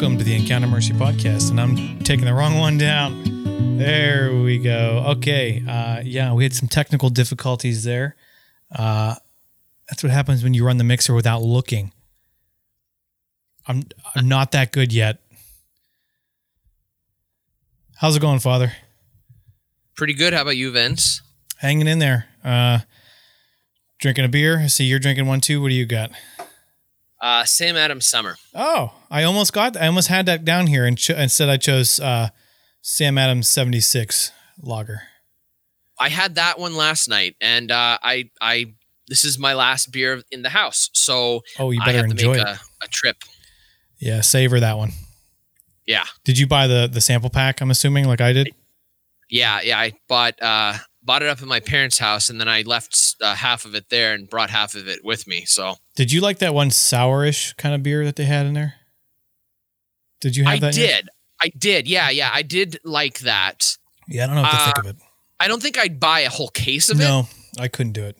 Welcome to the Encounter Mercy podcast. And I'm taking the wrong one down. There we go. Okay. Uh, yeah, we had some technical difficulties there. Uh, that's what happens when you run the mixer without looking. I'm, I'm not that good yet. How's it going, Father? Pretty good. How about you, Vince? Hanging in there. Uh, drinking a beer. I see you're drinking one too. What do you got? Uh, Sam Adams Summer. Oh, I almost got. I almost had that down here, and cho- instead I chose uh, Sam Adams seventy six lager. I had that one last night, and uh, I, I, this is my last beer in the house, so Oh, you I better have to enjoy make it. a, a trip. Yeah, savor that one. Yeah, Did you buy the the sample pack? I'm assuming, like I did. yeah, yeah. I bought, uh, bought it up at my parents' house, and then I left uh, half of it there and brought half of it with me. So Did you like that one sourish kind of beer that they had in there? Did you have I that? yours? did, I did. Yeah, yeah, I did like that. Yeah, I don't know what to think Uh, of it. I don't think I'd buy a whole case of it. No, I couldn't do it.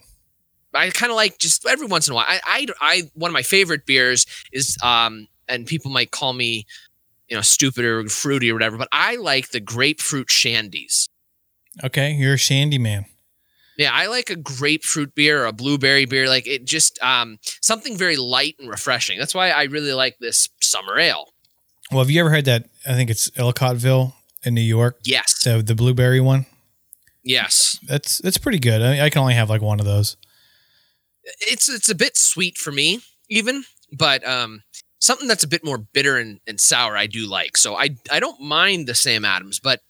I kind of like just every once in a while. I, I, I, one of my favorite beers is, um, and people might call me, you know, stupid or fruity or whatever, but I like the grapefruit shandies. Okay, you're a shandy man. Yeah, I like a grapefruit beer or a blueberry beer. Like it just, um, something very light and refreshing. That's why I really like this summer ale. Well, have you ever had that? I think it's Ellicottville in New York, Yes, the the blueberry one. yes. That's that's pretty good. I, I can only have like one of those. It's it's a bit sweet for me, even, but um, something that's a bit more bitter and, and sour I do like. So I I don't mind the Sam Adams, but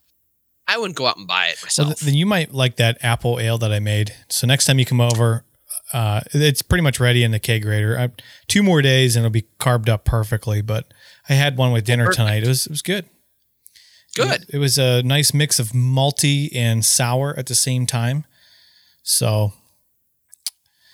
I wouldn't go out and buy it Well, myself. th- then you might like that apple ale that I made. So next time you come over, uh, it's pretty much ready in the kegerator. I, two more days and it'll be carbed up perfectly. But I had one with dinner perfect. tonight. It was it was good. Good. It was a nice mix of malty and sour at the same time. So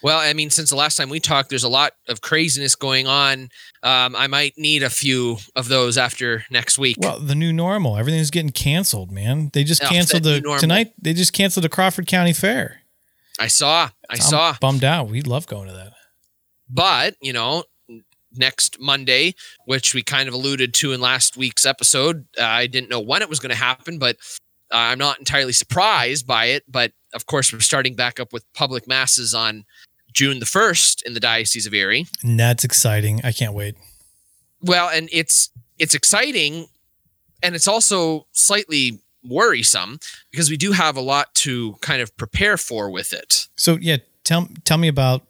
Well, I mean, since the last time we talked, there's a lot of craziness going on. Um, I might need a few of those after next week. well, the new normal. Everything's getting canceled, man. They just Oh, canceled the tonight. They just canceled the Crawford County Fair. I saw, I saw. bummed out. We love going to that. But, you know, next Monday, which we kind of alluded to in last week's episode, uh, I didn't know when it was going to happen, but uh, I'm not entirely surprised by it. But of course, we're starting back up with public masses on June the 1st in the Diocese of Erie. And that's exciting. I can't wait. Well, and it's it's exciting and it's also slightly worrisome because we do have a lot to kind of prepare for with it. So yeah, tell tell me about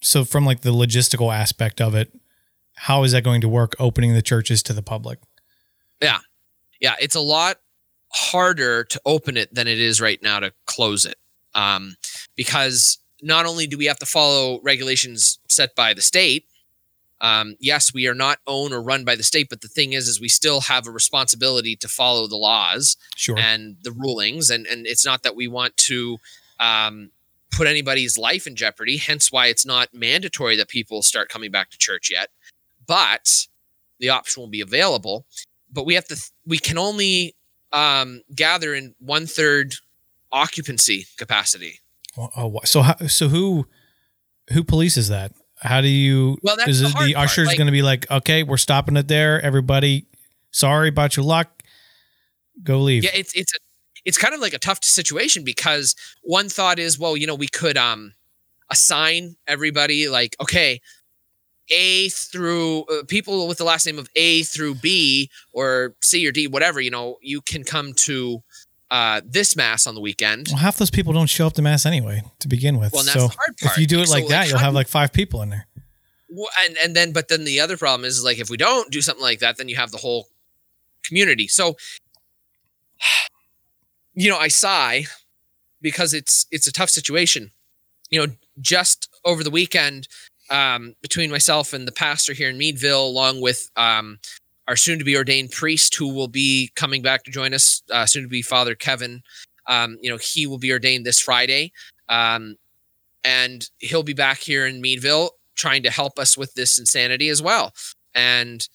so from like the logistical aspect of it, how is that going to work opening the churches to the public? Yeah, Yeah, it's a lot harder to open it than it is right now to close it. Um, because not only do we have to follow regulations set by the state, um, yes, we are not owned or run by the state, but the thing is, is we still have a responsibility to follow the laws. Sure. and the rulings and and it's not that we want to um, put anybody's life in jeopardy hence why it's not mandatory that people start coming back to church yet but the option will be available but we have to we can only um, gather in one third occupancy capacity oh, so how, so who who polices that? How do you? Well, that's is the the ushers like- going to be like, okay, we're stopping it there. Everybody, sorry about your luck. Go leave. yeah it's it's a, it's kind of like a tough situation because one thought is well you know we could um assign everybody like okay a through uh, people with the last name of a through b or c or d whatever you know you can come to uh this mass on the weekend Well, half those people don't show up to mass anyway to begin with. well that's so the hard part if you do it So, like that, you'll have like five people in there. Well, and and then but then the other problem is like if we don't do something like that then you have the whole community so you know i sigh because it's it's a tough situation you know just over the weekend um, between myself and the pastor here in meadville along with um, our soon to be ordained priest who will be coming back to join us uh, soon to be father kevin um, you know he will be ordained this friday um, and he'll be back here in meadville trying to help us with this insanity as well. And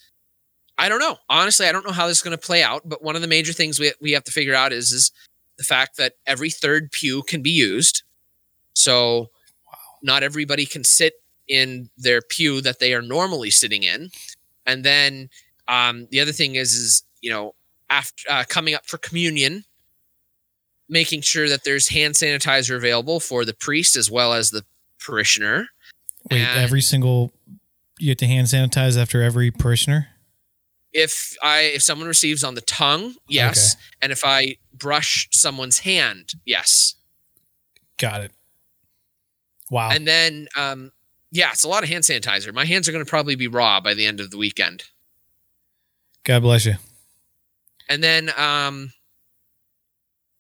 I don't know. Honestly, I don't know how this is going to play out. But one of the major things we we have to figure out is is the fact that every third pew can be used. So not everybody can sit in their pew that they are normally sitting in. And then Um, the other thing is, is you know, after uh, coming up for communion, making sure that there's hand sanitizer available for the priest as well as the parishioner. Wait, And- every single you have to hand sanitize after every parishioner. If I if someone receives on the tongue, yes, and if I brush someone's hand, yes. Got it. Wow. And then, um, yeah, it's a lot of hand sanitizer. My hands are going to probably be raw by the end of the weekend. God bless you. And then, um,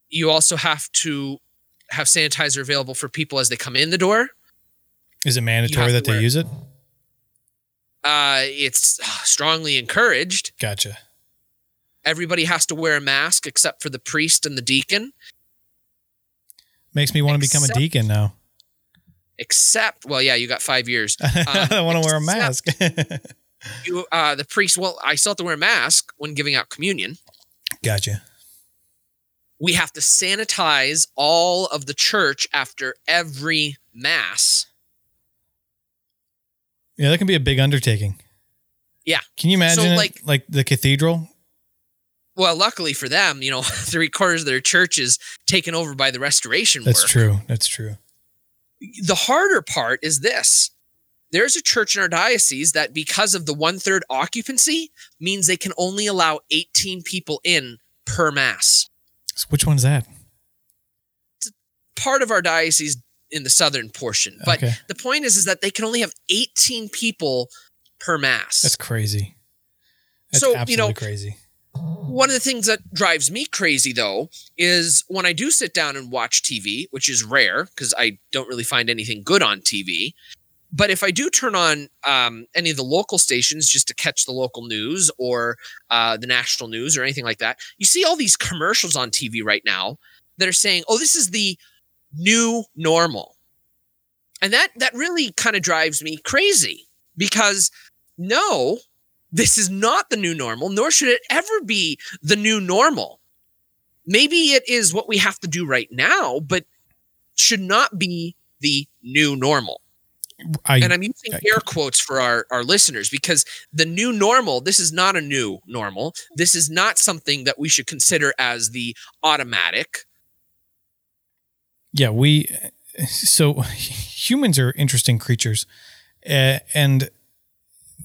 you also have to have sanitizer available for people as they come in the door. Is it mandatory that they use it? Uh, it's strongly encouraged. Gotcha. Everybody has to wear a mask except for the priest and the deacon. Makes me want to become a deacon now. Except, well, yeah, you got five years. I want to wear a mask. You, uh, the priest. Well, I still have to wear a mask when giving out communion. gotcha. we have to sanitize all of the church after every mass. Yeah, that can be a big undertaking. Yeah. Can you imagine So, it? like- like the cathedral? Well, luckily for them, you know, three quarters of their church is taken over by the restoration That's work. true. That's true. The harder part is this. There's a church in our diocese that because of the one third occupancy means they can only allow 18 people in per mass. So which one's that? It's Part of our diocese in the southern portion. But Okay. the point is, is that they can only have 18 people per mass. That's crazy. That's So, you absolutely know- crazy. One of the things that drives me crazy though is when I do sit down and watch TV, which is rare because I don't really find anything good on TV. But if I do turn on um, any of the local stations just to catch the local news or uh, the national news or anything like that, you see all these commercials on TV right now that are saying, "Oh, this is the new normal," and that that really kind of drives me crazy because no, this is not the new normal, nor should it ever be the new normal. Maybe it is what we have to do right now, but should not be the new normal. I And I'm using I- air quotes for our, our listeners because the new normal, this is not a new normal. This is not something that we should consider as the automatic. yeah we so humans are interesting creatures uh, and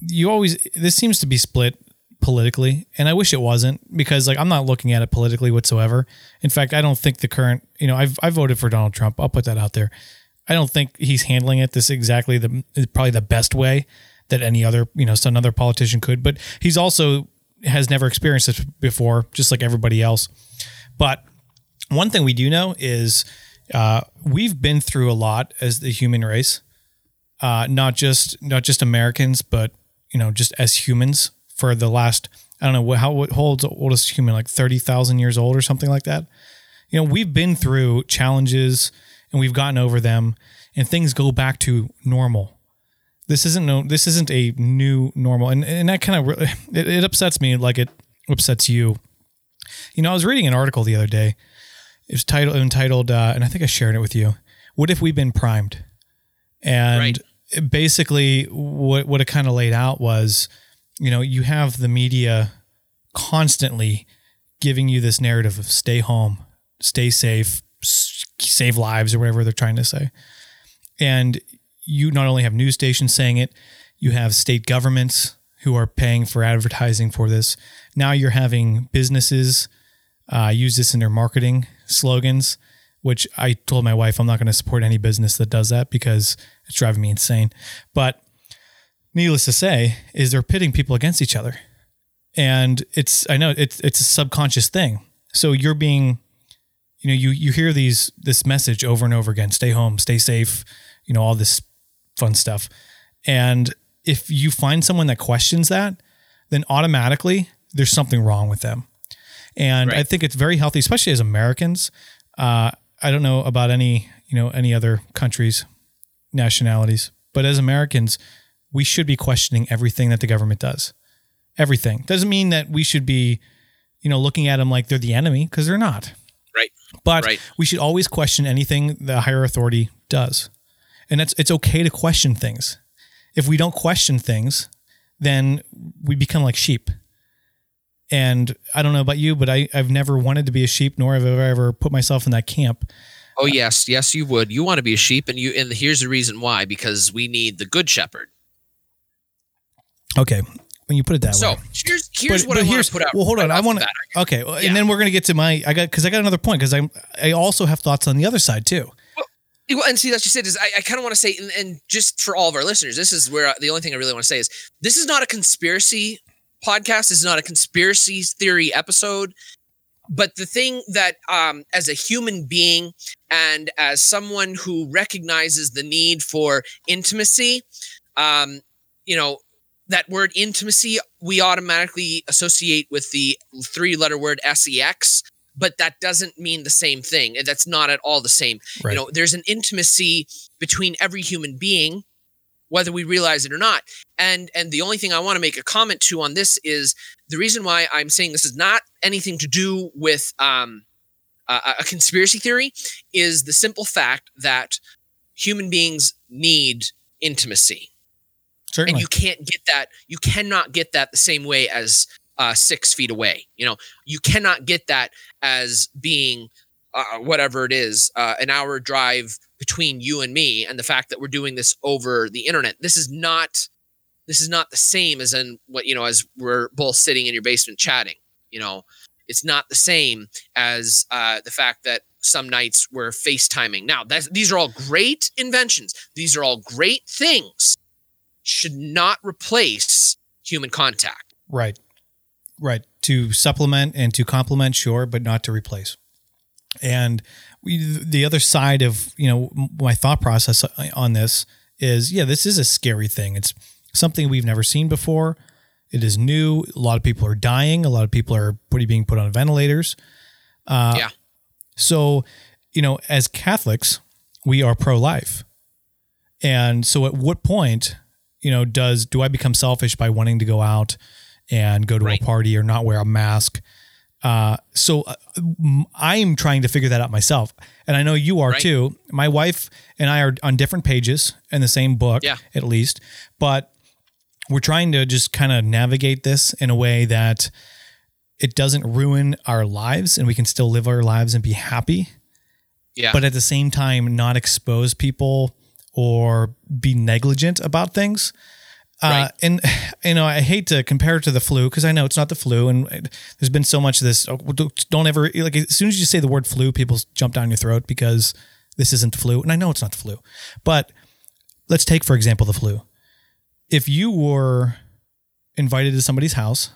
you always this seems to be split politically and i wish it wasn't because like i'm not looking at it politically whatsoever in fact i don't think the current you know i've i voted for donald trump i'll put that out there i don't think he's handling it this exactly the probably the best way that any other you know some other politician could but he's also has never experienced this before just like everybody else but one thing we do know is uh, we've been through a lot as the human race, uh, not just not just Americans, but you know, just as humans for the last I don't know how what holds oldest human like thirty thousand years old or something like that. You know, we've been through challenges and we've gotten over them, and things go back to normal. This isn't no this isn't a new normal, and and that kind of it, it upsets me like it upsets you. You know, I was reading an article the other day. It was titled entitled, uh, and I think I shared it with you. What if we've been primed? And Right. basically, what what it kind of laid out was, you know, you have the media constantly giving you this narrative of stay home, stay safe, save lives, or whatever they're trying to say. And you not only have news stations saying it, you have state governments who are paying for advertising for this. Now you're having businesses uh, use this in their marketing slogans, which I told my wife I'm not going to support any business that does that because it's driving me insane. But needless to say, is they're pitting people against each other, and it's I know it's it's a subconscious thing. So you're being, you know, you you hear these this message over and over again: stay home, stay safe, you know, all this fun stuff, and if you find someone that questions that, then automatically there's something wrong with them. And I think it's very healthy, especially as Americans. Uh, I don't know about any, you know, any other countries, nationalities, but as Americans, we should be questioning everything that the government does. Everything doesn't mean that we should be, you know, looking at them like they're the enemy because they're not. Right. But Right. we should always question anything the higher authority does, and it's it's okay to question things. If we don't question things, then we become like sheep. And I don't know about you, but I, I've never wanted to be a sheep, nor have I ever put myself in that camp. Oh yes, yes, you would. You want to be a sheep, and you. And here's the reason why: because we need the good shepherd. Okay, when you put it that So way. here's here's what I want to put out. Well, hold right on. I want to. Okay, well, Yeah. and then we're gonna get to my. I got because I got another point because I I also have thoughts on the other side too. Well, and see, that's just it. Is I, I kind of want to say, and, and just for all of our listeners, this is where I, the only thing I really want to say is this is not a conspiracy podcast. This is not a conspiracy theory episode. But the thing that, um, as a human being and as someone who recognizes the need for intimacy, um, you know, that word intimacy we automatically associate with the three-letter word sex, but that doesn't mean the same thing. That's not at all the same Right. you know there's an intimacy between every human being whether we realize it or not and and the only thing i want to make a comment to on this is the reason why i'm saying this is not anything to do with um a, a conspiracy theory is the simple fact that human beings need intimacy Certainly. and you can't get that you cannot get that the same way as uh, six feet away you know? You cannot get that as being uh, whatever it is uh, an hour drive between you and me and the fact that we're doing this over the internet. This is not this is not the same as in what you know as we're both sitting in your basement chatting you know? It's not the same as uh, the fact that some nights we're facetiming. Now that's, these are all great inventions. These are all great things should not replace human contact. Right. Right. To supplement and to complement, sure, but not to replace. And we, the other side of, you know, my thought process on this is, yeah, this is a scary thing. It's something we've never seen before. It is new. A lot of people are dying. A lot of people are putting, being put on ventilators. Uh, Yeah. So, you know, as Catholics, we are pro-life. And so at what point, you know, does do I become selfish by wanting to go out and go to Right. a party or not wear a mask? Uh, so uh, I'm trying to figure that out myself, and I know you are Right. too. My wife and I are on different pages in the same book, Yeah. at least, but we're trying to just kind of navigate this in a way that it doesn't ruin our lives, and we can still live our lives and be happy Yeah. but at the same time not expose people or be negligent about things. Uh, and you know, I hate to compare it to the flu because I know it's not the flu, and there's been so much of this. oh, don't- Don't ever like as soon as you say the word flu, people jump down your throat because this isn't the flu, and I know it's not the flu. But let's take for example the flu. If you were invited to somebody's house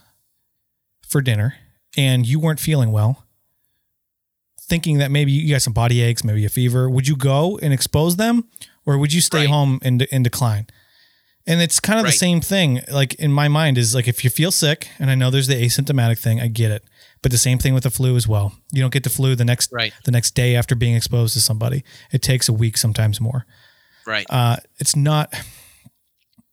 for dinner and you weren't feeling well, thinking that maybe you got some body aches, maybe a fever, would you go and expose them or would you stay Right. home and, and decline? And it's kind of the same thing. Like in my mind is like if you feel sick, and I know there's the asymptomatic thing, I get it. But the same thing with the flu as well. You don't get the flu the next Right. the next day after being exposed to somebody. It takes a week, sometimes more. right. Uh, it's not.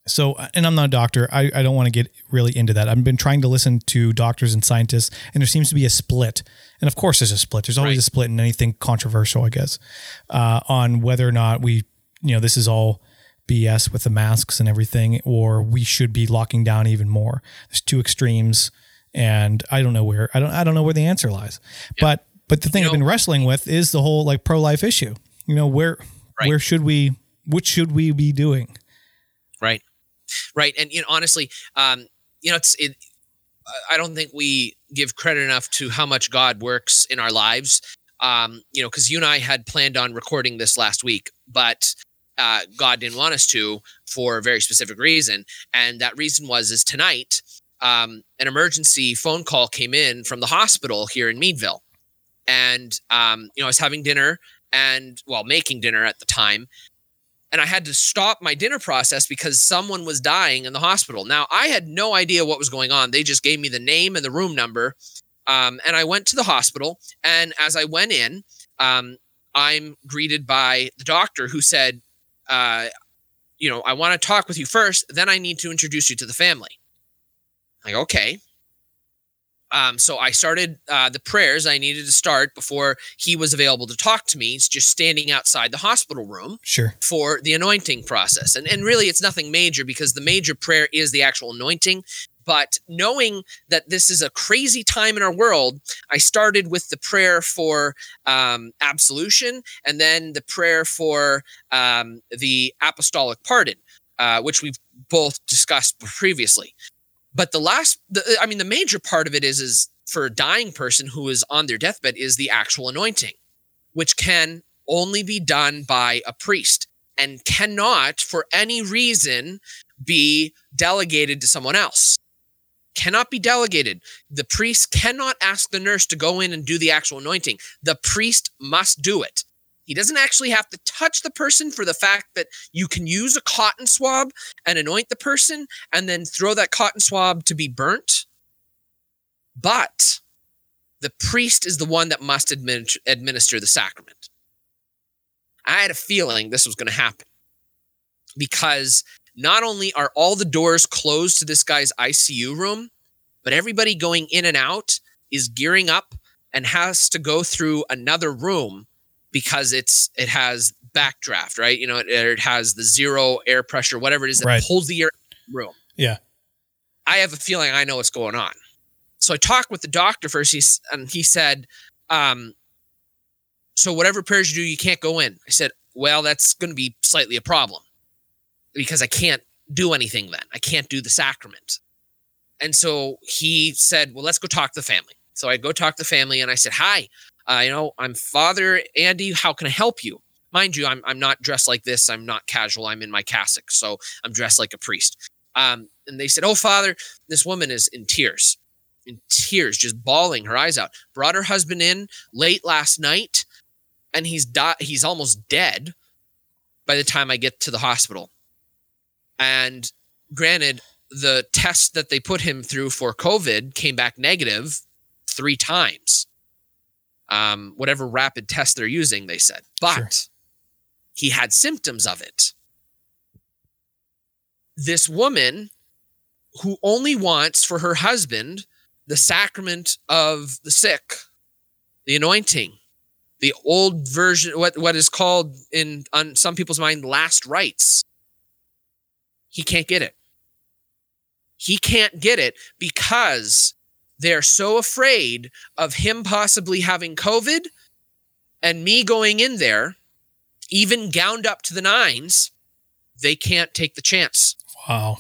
So, and I'm not a doctor. I, I don't want to get really into that. I've been trying to listen to doctors and scientists, and there seems to be a split. And of course, there's a split. There's always Right. a split in anything controversial, I guess, uh, on whether or not we, you know, this is all BS with the masks and everything, or we should be locking down even more. There's two extremes, and I don't know where I don't I don't know where the answer lies. But but the thing You I've been wrestling with is the whole like pro life issue. You know where Right. where should we what should we be doing? right right and you know honestly um you know it's it i don't think we give credit enough to how much god works in our lives um you know because you and i had planned on recording this last week but uh god didn't want us to for a very specific reason and that reason was is tonight um an emergency phone call came in from the hospital here in meadville and um you know i was having dinner and well making dinner at the time and I had to stop my dinner process because someone was dying in the hospital. Now, I had no idea what was going on. They just gave me the name and the room number. Um, and I went to the hospital. And as I went in, um, I'm greeted by the doctor who said, uh, You know, I want to talk with you first. Then I need to introduce you to the family. Like, okay. Um, so I started uh, the prayers I needed to start before he was available to talk to me. He's just standing outside the hospital room Sure. for the anointing process. And and really it's nothing major because the major prayer is the actual anointing. But knowing that this is a crazy time in our world, I started with the prayer for um, absolution and then the prayer for um, the apostolic pardon, uh, which we've both discussed previously. But the last, the, I mean, the major part of it is is for a dying person who is on their deathbed is the actual anointing, which can only be done by a priest and cannot, for any reason, be delegated to someone else. Cannot be delegated. The priest cannot ask the nurse to go in and do the actual anointing. The priest must do it. He doesn't actually have to touch the person for the fact that you can use a cotton swab and anoint the person and then throw that cotton swab to be burnt. But the priest is the one that must admin- administer the sacrament. I had a feeling this was going to happen because not only are all the doors closed to this guy's ICU room, but everybody going in and out is gearing up and has to go through another room because it's it has backdraft, right? You know, it, it has the zero air pressure, whatever it is that Right. pulls the air room. Yeah. I have a feeling I know what's going on. So I talked with the doctor first, he's, and he said, um, "So whatever prayers you do, you can't go in." I said, "Well, that's going to be slightly a problem because I can't do anything then. I can't do the sacrament." And so he said, "Well, let's go talk to the family." So I go talk to the family, and I said, "Hi, uh, you know, I'm Father Andy. How can I help you?" Mind you, I'm I'm not dressed like this. I'm not casual. I'm in my cassock, so I'm dressed like a priest. Um, and they said, "Oh, Father, this woman is in tears, in tears, just bawling her eyes out. Brought her husband in late last night, and he's di- he's almost dead by the time I get to the hospital. And granted, the test that they put him through for COVID came back negative three times. Um, whatever rapid test they're using, they said, but Sure. he had symptoms of it. This woman who only wants for her husband the sacrament of the sick, the anointing, the old version, what, what is called in on some people's mind, last rites. He can't get it. He can't get it because they're so afraid of him possibly having COVID and me going in there, even gowned up to the nines. They can't take the chance. Wow.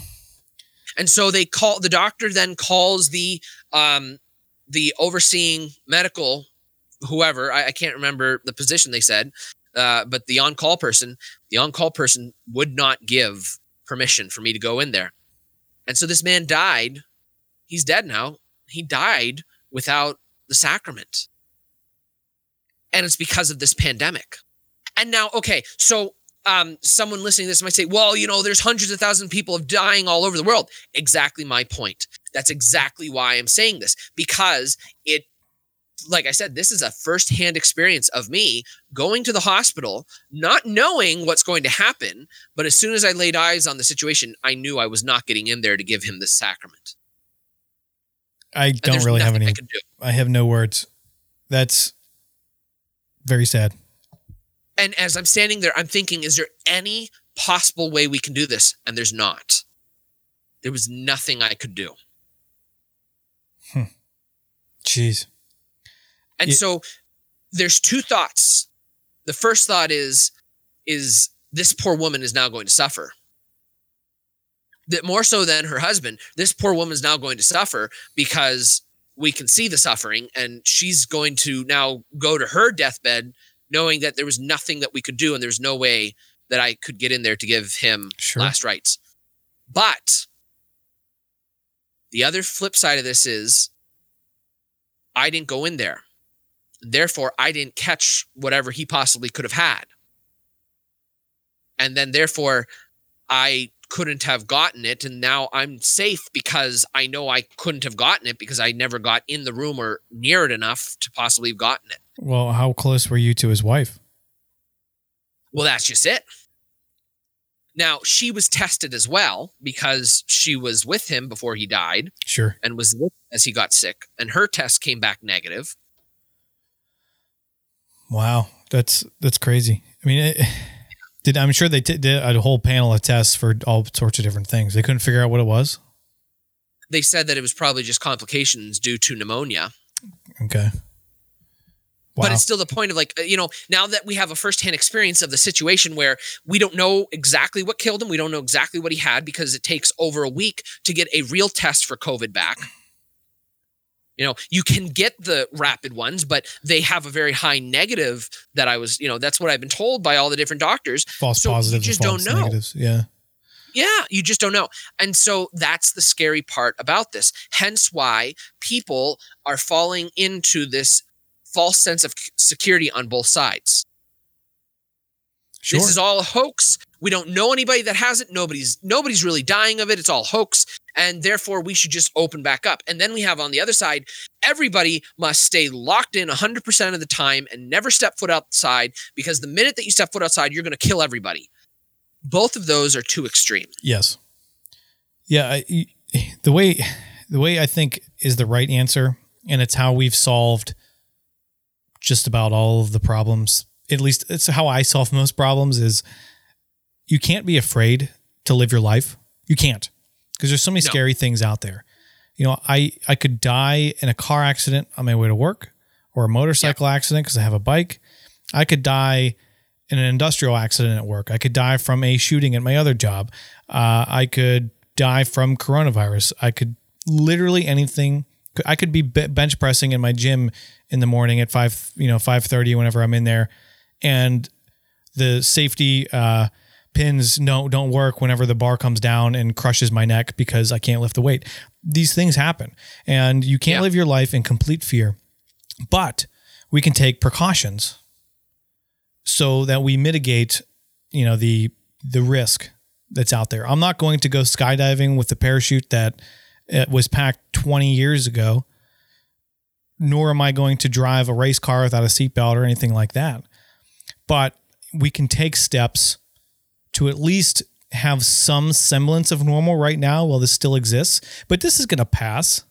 And so they call the doctor then calls the um the overseeing medical whoever I, I can't remember the position they said, uh, but the on-call person, the on-call person would not give permission for me to go in there. And so this man died. He's dead now. He died without the sacrament. And it's because of this pandemic. And now, okay, so um, someone listening to this might say, well, you know, there's hundreds of thousands of people of dying all over the world. Exactly my point. That's exactly why I'm saying this because it, like I said, this is a firsthand experience of me going to the hospital, not knowing what's going to happen. But as soon as I laid eyes on the situation, I knew I was not getting in there to give him the sacrament. I don't really have any. I. I have no words. That's very sad. And as I'm standing there, I'm thinking, is there any possible way we can do this? And there's not. There was nothing I could do. Hmm. Jeez. And Yeah. so there's two thoughts. The first thought is is this poor woman is now going to suffer. That more so than her husband, this poor woman is now going to suffer because we can see the suffering and she's going to now go to her deathbed knowing that there was nothing that we could do and there's no way that I could get in there to give him Sure. last rites. But the other flip side of this is I didn't go in there. Therefore, I didn't catch whatever he possibly could have had. And then, therefore, I couldn't have gotten it. And now I'm safe because I know I couldn't have gotten it because I never got in the room or near it enough to possibly have gotten it. Well, how close were you to his wife? Well, that's just it. Now, she was tested as well because she was with him before he died Sure. and was with as he got sick. And her test came back negative. Wow. That's that's crazy. I mean, it, did I'm sure they t- did a whole panel of tests for all sorts of different things. They couldn't figure out what it was. they said that it was probably just complications due to pneumonia. Okay. Wow. But it's still the point of like, uh, you know, now that we have a firsthand experience of the situation where we don't know exactly what killed him, we don't know exactly what he had because it takes over a week to get a real test for COVID back. You know, you can get the rapid ones, but they have a very high negative that I was, you know, that's what I've been told by all the different doctors. false so you positives. just false don't know. Negatives. Yeah. Yeah, you just don't know. And so that's the scary part about this. Hence why people are falling into this false sense of security on both sides. Sure. This is all a hoax. We don't know anybody that has it. Nobody's nobody's really dying of it. It's all hoax. And therefore we should just open back up. And then we have on the other side, everybody must stay locked in 100% of the time and never step foot outside because the minute that you step foot outside, you're going to kill everybody. Both of those are too extreme. Yes. Yeah, I, the way the way I think is the right answer, and it's how we've solved just about all of the problems. At least it's how I solve most problems. Is you can't be afraid to live your life. You can't because there's so many No. scary things out there. You know, I I could die in a car accident on my way to work, or a motorcycle accident because I have a bike. I could die in an industrial accident at work. I could die from a shooting at my other job. Uh, I could die from coronavirus. I could literally anything. I could be be- bench pressing in my gym in the morning at five, you know, five thirty whenever I'm in there, and the safety uh, pins no don't work whenever the bar comes down and crushes my neck because I can't lift the weight. These things happen, and you can't Yeah. live your life in complete fear. But we can take precautions so that we mitigate, you know, the the risk that's out there. I'm not going to go skydiving with the parachute that uh, was packed 20 years ago, nor am I going to drive a race car without a seatbelt or anything like that. But we can take steps to at least have some semblance of normal right now while this still exists. But this is going to pass.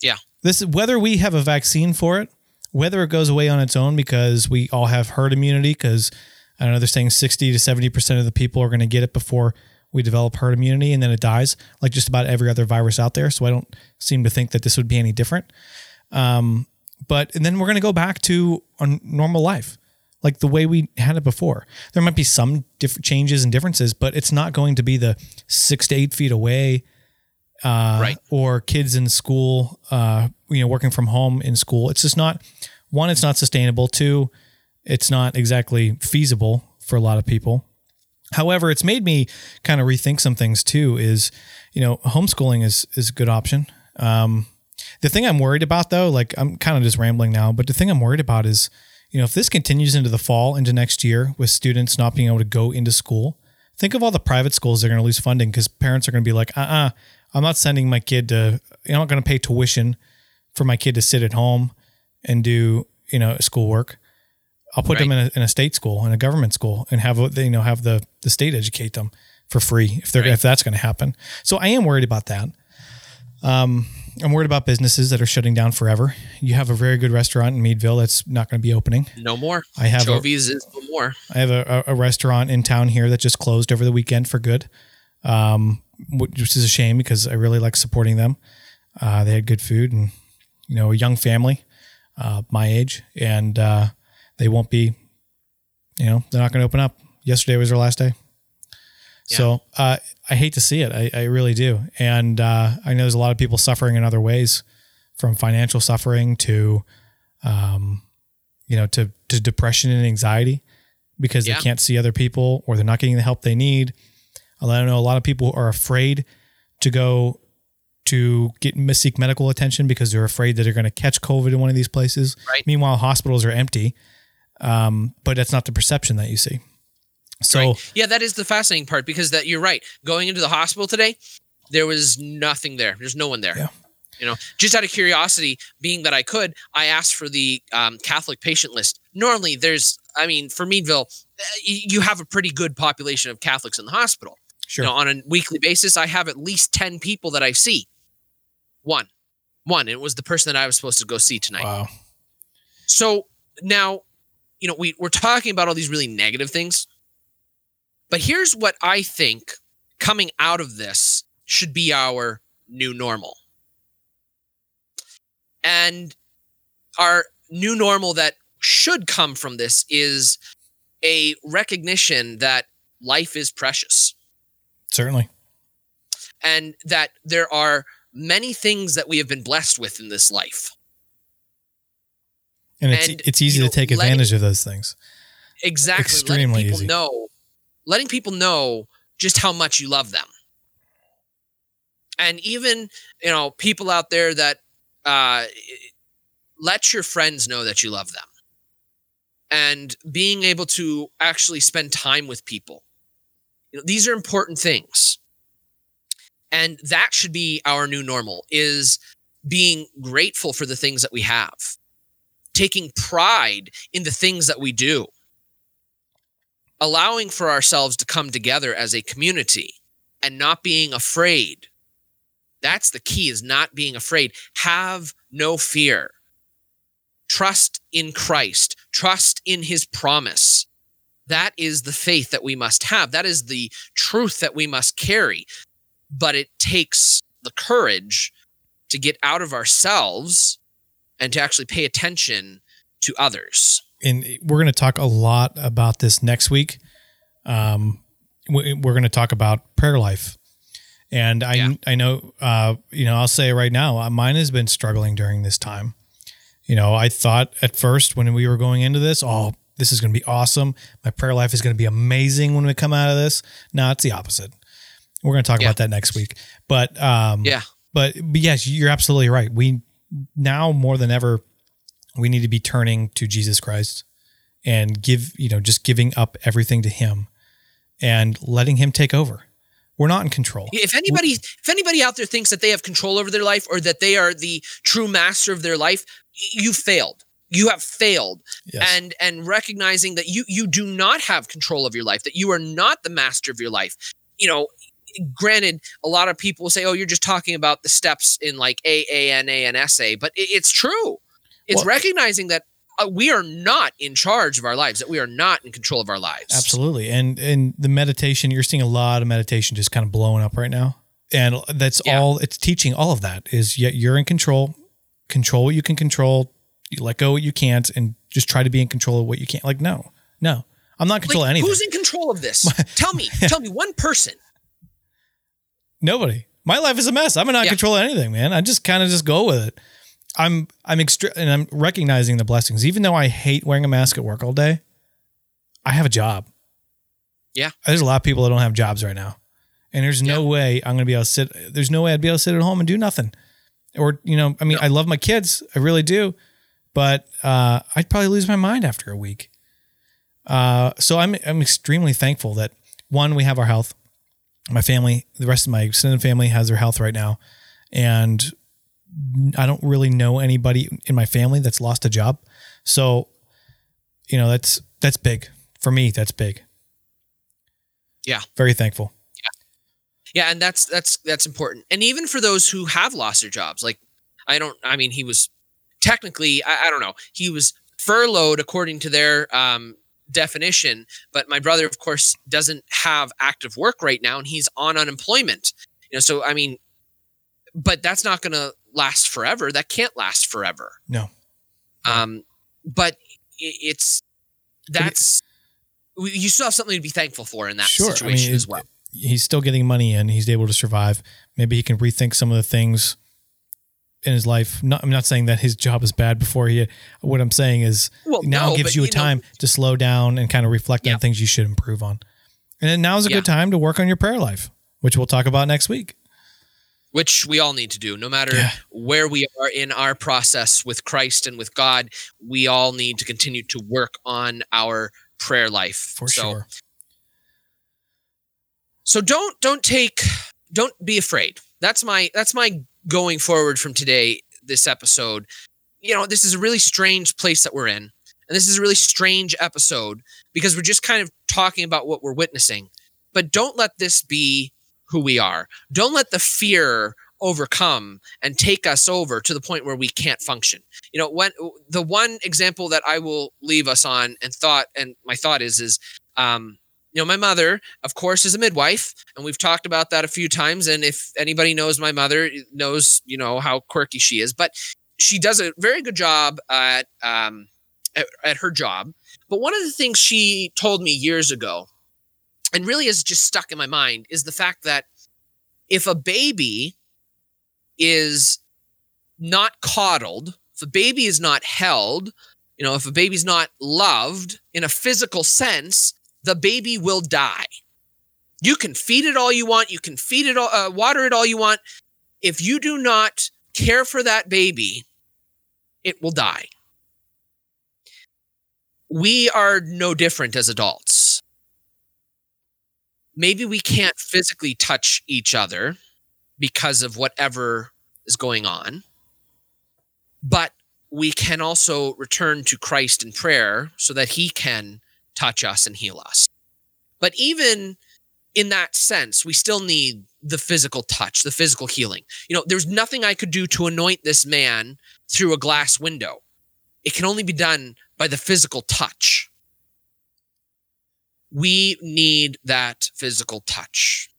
Yeah. This is whether we have a vaccine for it, whether it goes away on its own because we all have herd immunity because I don't know they're saying 60 to 70% of the people are going to get it before we develop herd immunity and then it dies like just about every other virus out there so I don't seem to think that this would be any different. Um but and then we're going to go back to a normal life like the way we had it before. There might be some different changes and differences, but it's not going to be the six to eight feet away, uh, Right. Or kids in school, uh, you know, working from home in school. It's just not one. It's not sustainable. Two, it's not exactly feasible for a lot of people. However, it's made me kind of rethink some things too. Is you know, homeschooling is is a good option. Um, the thing I'm worried about though, like I'm kind of just rambling now, but the thing I'm worried about is, you know, if this continues into the fall, into next year with students not being able to go into school, think of all the private schools that are going to lose funding because parents are going to be like, uh uh-uh, I'm not sending my kid to, I'm not going to pay tuition for my kid to sit at home and do, you know, schoolwork. I'll put them in a, in a state school, in a government school, and have what they you know have the the state educate them for free if they're Right. if that's going to happen. So I am worried about that. Um, I'm worried about businesses that are shutting down forever. You have a very good restaurant in Meadville that's not going to be opening. No more. I have a, is no more. I have a, a a restaurant in town here that just closed over the weekend for good, um, which is a shame because I really like supporting them. Uh, they had good food and you know a young family, uh, my age, and uh, they won't be, you know, they're not going to open up. Yesterday was their last day. So uh, I hate to see it. I, I really do, and uh, I know there's a lot of people suffering in other ways, from financial suffering to, um, you know, to to depression and anxiety because Yeah. they can't see other people or they're not getting the help they need. I know a lot of people are afraid to go to get seek medical attention because they're afraid that they're going to catch COVID in one of these places. Right. Meanwhile, hospitals are empty, um, but that's not the perception that you see. So Right. Yeah, that is the fascinating part because that you're right. Going into the hospital today, there was nothing there. There's no one there. Yeah. You know, just out of curiosity, being that I could, I asked for the um, Catholic patient list. Normally, there's, I mean, for Meadville, uh, you have a pretty good population of Catholics in the hospital. sure, You know, on a weekly basis, I have at least 10 people that I see. One. One. It was the person that I was supposed to go see tonight. wow, So now, you know, we, we're talking about all these really negative things. But here's what I think coming out of this should be our new normal. And our new normal that should come from this is a recognition that life is precious Certainly. and that there are many things that we have been blessed with in this life. And it's And, it's easy you to know, take letting- advantage of those things. Exactly. Extremely letting people easy. know letting people know just how much you love them. And even, you know, people out there that uh let your friends know that you love them. And being able to actually spend time with people. You know, these are important things. And that should be our new normal is being grateful for the things that we have. Taking pride in the things that we do allowing for ourselves to come together as a community and not being afraid. That's the key is not being afraid. Have no fear. Trust in Christ. Trust in his promise. That is the faith that we must have. That is the truth that we must carry. But it takes the courage to get out of ourselves and to actually pay attention to others. And we're going to talk a lot about this next week. Um, we- we're going to talk about prayer life, and I Yeah. I know uh, you know I'll say right now uh, mine has been struggling during this time. You know, I thought at first when we were going into this, oh, this is going to be awesome. My prayer life is going to be amazing when we come out of this. No, it's the opposite. We're going to talk Yeah. about that next week. But um, Yeah. but, but yes, you're absolutely right. We now more than ever, we need to be turning to Jesus Christ and give, you know, just giving up everything to Him and letting Him take over. We're not in control. If anybody, if anybody out there thinks that they have control over their life or that they are the true master of their life, you failed. You have failed, Yes. and and recognizing that you you do not have control of your life, that you are not the master of your life. You know, granted, a lot of people say, "Oh, you're just talking about the steps in like A, A, N, A, and S, A," but it's true. It's Well- recognizing that uh, we are not in charge of our lives, that we are not in control of our lives. Absolutely. And and the meditation, you're seeing a lot of meditation just kind of blowing up right now. And that's Yeah. all it's teaching all of that is yet you're in control. Control what you can control. You let go what you can't and just try to be in control of what you can't. Like, no, no. I'm not in control Like, of anything. who's in control of this? tell me, tell me one person. Nobody. My life is a mess. I'm not in Yeah. control of anything, man. I just kind of just go with it. I'm I'm extra and I'm recognizing the blessings. Even though I hate wearing a mask at work all day, I have a job. Yeah. There's a lot of people that don't have jobs right now. And there's no way I'm gonna be able to sit there's no way I'd be able to sit at home and do nothing. Or, you know, I mean, I love my kids. I really do. But uh, I'd probably lose my mind after a week. Uh, so I'm I'm extremely thankful that one, we have our health my family, the rest of my extended family has their health right now. And I don't really know anybody in my family that's lost a job. So, you know, that's that's big. For me, that's big. Yeah. Very thankful. Yeah, Yeah, and that's that's that's important. And even for those who have lost their jobs, like I don't I mean he was technically I, I don't know, he was furloughed according to their um definition, but my brother of course doesn't have active work right now and he's on unemployment. You know, so I mean but that's not going to last forever. That can't last forever. No. Um but it's that's we- you still have something to be thankful for in that Sure. I mean, situation as well. He's still getting money in. He's able to survive. Maybe he can rethink some of the things in his life. Not, I'm not saying that his job is bad before he. What I'm saying is Well, now no, gives you a know, time to slow down and kind of reflect Yeah. on things you should improve on. And then is a Yeah. good time to work on your prayer life, which we'll talk about next week. Which we all need to do. No matter Yeah. where we are in our process with Christ and with God we all need to continue to work on our prayer life. For so, sure. so don't don't take don't be afraid. That's my that's my going forward from today this episode. You know this is a really strange place that we're in and this is a really strange episode because we're just kind of talking about what we're witnessing. But don't let this be who we are don't let the fear overcome and take us over to the point where we can't function you know when the one example that i will leave us on and thought and my thought is is um you know my mother of course is a midwife and we've talked about that a few times and if anybody knows my mother knows you know how quirky she is but she does a very good job at um at, at her job. But one of the things she told me years ago, and really is just stuck in my mind, is the fact that if a baby is not coddled, if a baby is not held, you know, if a baby's not loved in a physical sense, the baby will die. You can feed it all you want. You can feed it all, uh, water it all you want. If you do not care for that baby, it will die. We are no different as adults. Maybe we can't physically touch each other because of whatever is going on, but we can also return to Christ in prayer so that he can touch us and heal us. But even in that sense, we still need the physical touch, the physical healing. You know, there's nothing I could do to anoint this man through a glass window. It can only be done by the physical touch. We need that physical touch.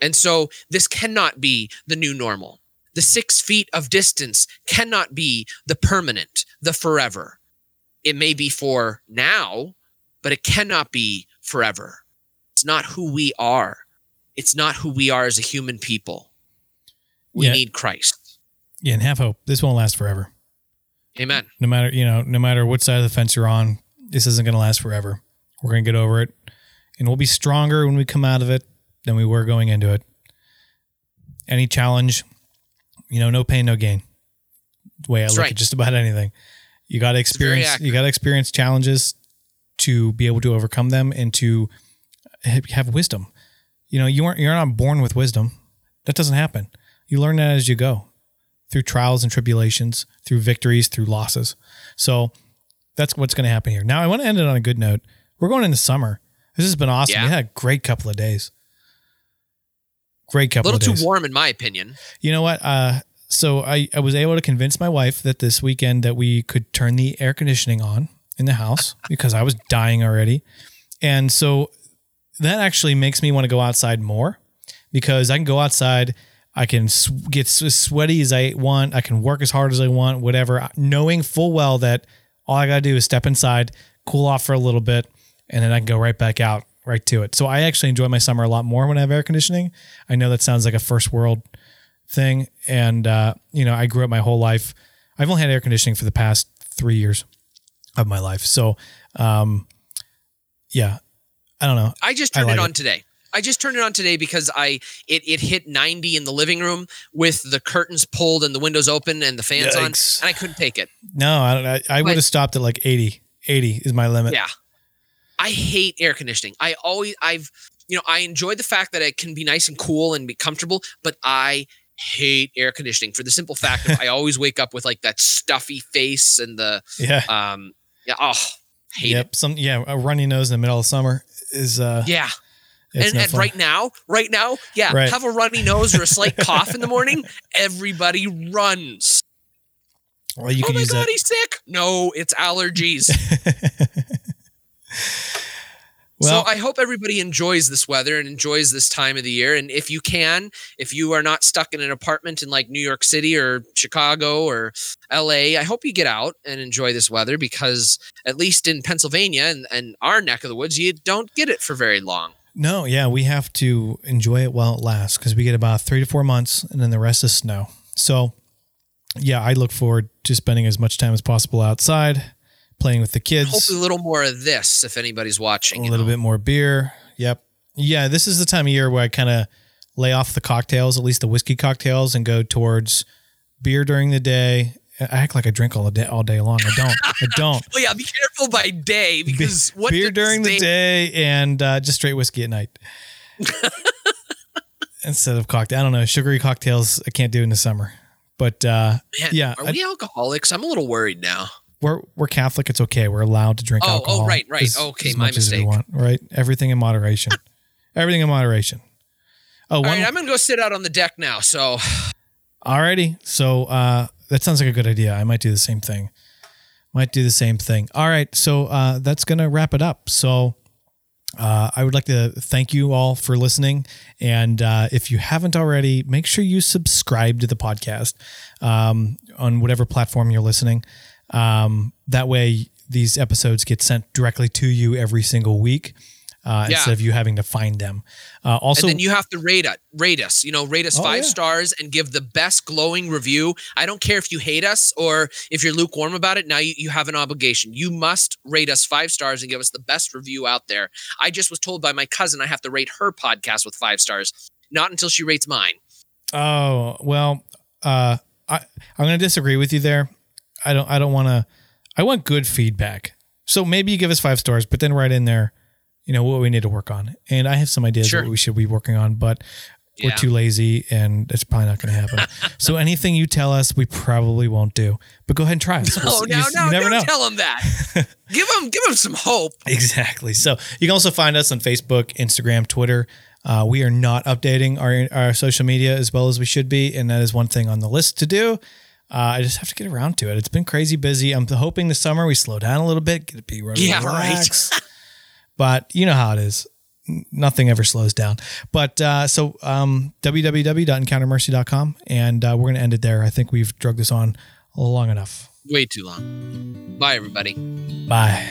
And so this cannot be the new normal. The six feet of distance cannot be the permanent, the forever. It may be for now, but it cannot be forever. It's not who we are. It's not who we are as a human people. We Yeah. need Christ. Yeah, and have hope. This won't last forever. Amen. No matter you know, no matter what side of the fence you're on, this isn't going to last forever. We're going to get over it, and we'll be stronger when we come out of it than we were going into it. Any challenge, you know, no pain, no gain. The way I That's look right. at just about anything, you got to experience. You got to experience challenges to be able to overcome them and to have wisdom. You know, you aren't you're not born with wisdom. That doesn't happen. You learn that as you go through trials and tribulations, through victories, through losses. So that's what's going to happen here. Now, I want to end it on a good note. We're going into summer. This has been awesome. Yeah. We had a great couple of days. Great couple. A little too days. warm, in my opinion. You know what? Uh, so I, I was able to convince my wife that this weekend that we could turn the air conditioning on in the house because I was dying already. And so that actually makes me want to go outside more because I can go outside. I can get as sweaty as I want. I can work as hard as I want, whatever, knowing full well that all I got to do is step inside, cool off for a little bit, and then I can go right back out, right to it. So I actually enjoy my summer a lot more when I have air conditioning. I know that sounds like a first world thing. And, uh, you know, I grew up my whole life. I've only had air conditioning for the past three years of my life. So, um, yeah, I don't know. I just I turned like it on it. today. I just turned it on today because I it, it hit 90 in the living room with the curtains pulled and the windows open and the fans on, and I couldn't take it. No, I don't, I, I would have stopped at like 80. 80 is my limit. Yeah. I hate air conditioning. I always I've you know, I enjoy the fact that it can be nice and cool and be comfortable, but I hate air conditioning for the simple fact that I always wake up with like that stuffy face and the Yeah. um yeah, oh, hate yep. Some, yeah. A runny nose in the middle of summer is, uh. Yeah. and no and right now, right now, yeah, Right. have a runny nose or a slight cough in the morning, everybody runs. well, you oh my god, that. he's sick. No, it's allergies. Well, so I hope everybody enjoys this weather and enjoys this time of the year. And if you can, if you are not stuck in an apartment in like New York City or Chicago or LA, I hope you get out and enjoy this weather because at least in Pennsylvania and, and our neck of the woods, you don't get it for very long. No, yeah, we have to enjoy it while it lasts because we get about three to four months and then the rest is snow. So, yeah, I look forward to spending as much time as possible outside, playing with the kids, Hopefully, a little more of this if anybody's watching. a little know. bit more beer. Yep. Yeah, this is the time of year where I kind of lay off the cocktails, at least the whiskey cocktails, and go towards beer during the day. I act like I drink all day all day long. I don't. I don't. Well, yeah, be careful by day because what beer during the day and uh, just straight whiskey at night. Instead of cocktail, I don't know sugary cocktails. I can't do in the summer, but uh, Man, Yeah, are I- we alcoholics? I'm a little worried now. We're we're Catholic. It's okay. We're allowed to drink Oh, oh, alcohol. right, right. as- Okay, as my much as we mistake. want, right? Everything in moderation. Everything in moderation. Oh, All one. right, I'm gonna go sit out on the deck now. So Alrighty. So uh, that sounds like a good idea. I might do the same thing. Might do the same thing. All right. So uh, that's gonna wrap it up. So Uh, I would like to thank you all for listening. And uh, if you haven't already, make sure you subscribe to the podcast um, on whatever platform you're listening. Um, that way, these episodes get sent directly to you every single week uh, Yeah. instead of you having to find them. Uh, also, and then you have to rate it, rate us. You know, rate us Oh, five yeah. stars and give the best glowing review. I don't care if you hate us or if you're lukewarm about it. Now you, you have an obligation. You must rate us five stars and give us the best review out there. I just was told by my cousin I have to rate her podcast with five stars. Not until she rates mine. Oh well, uh, I I'm going to disagree with you there. I don't I don't want to. I want good feedback. So maybe you give us five stars, but then write in there, you know, what we need to work on. And I have some ideas Sure. what we should be working on, but we're too lazy, and it's probably not going to happen. so anything you tell us, we probably won't do. But go ahead and try us. We'll Oh no, you, no, you never know. tell them that. give them, give them some hope. Exactly. So you can also find us on Facebook, Instagram, Twitter. Uh, we are not updating our our social media as well as we should be, and that is one thing on the list to do. Uh, I just have to get around to it. It's been crazy busy. I'm hoping the summer we slow down a little bit, get a big road, Yeah, right. but you know how it is. Nothing ever slows down. But uh, so um, www.encountermercy.com, and uh, we're going to end it there. I think we've drug this on long enough. Way too long. Bye, everybody. Bye.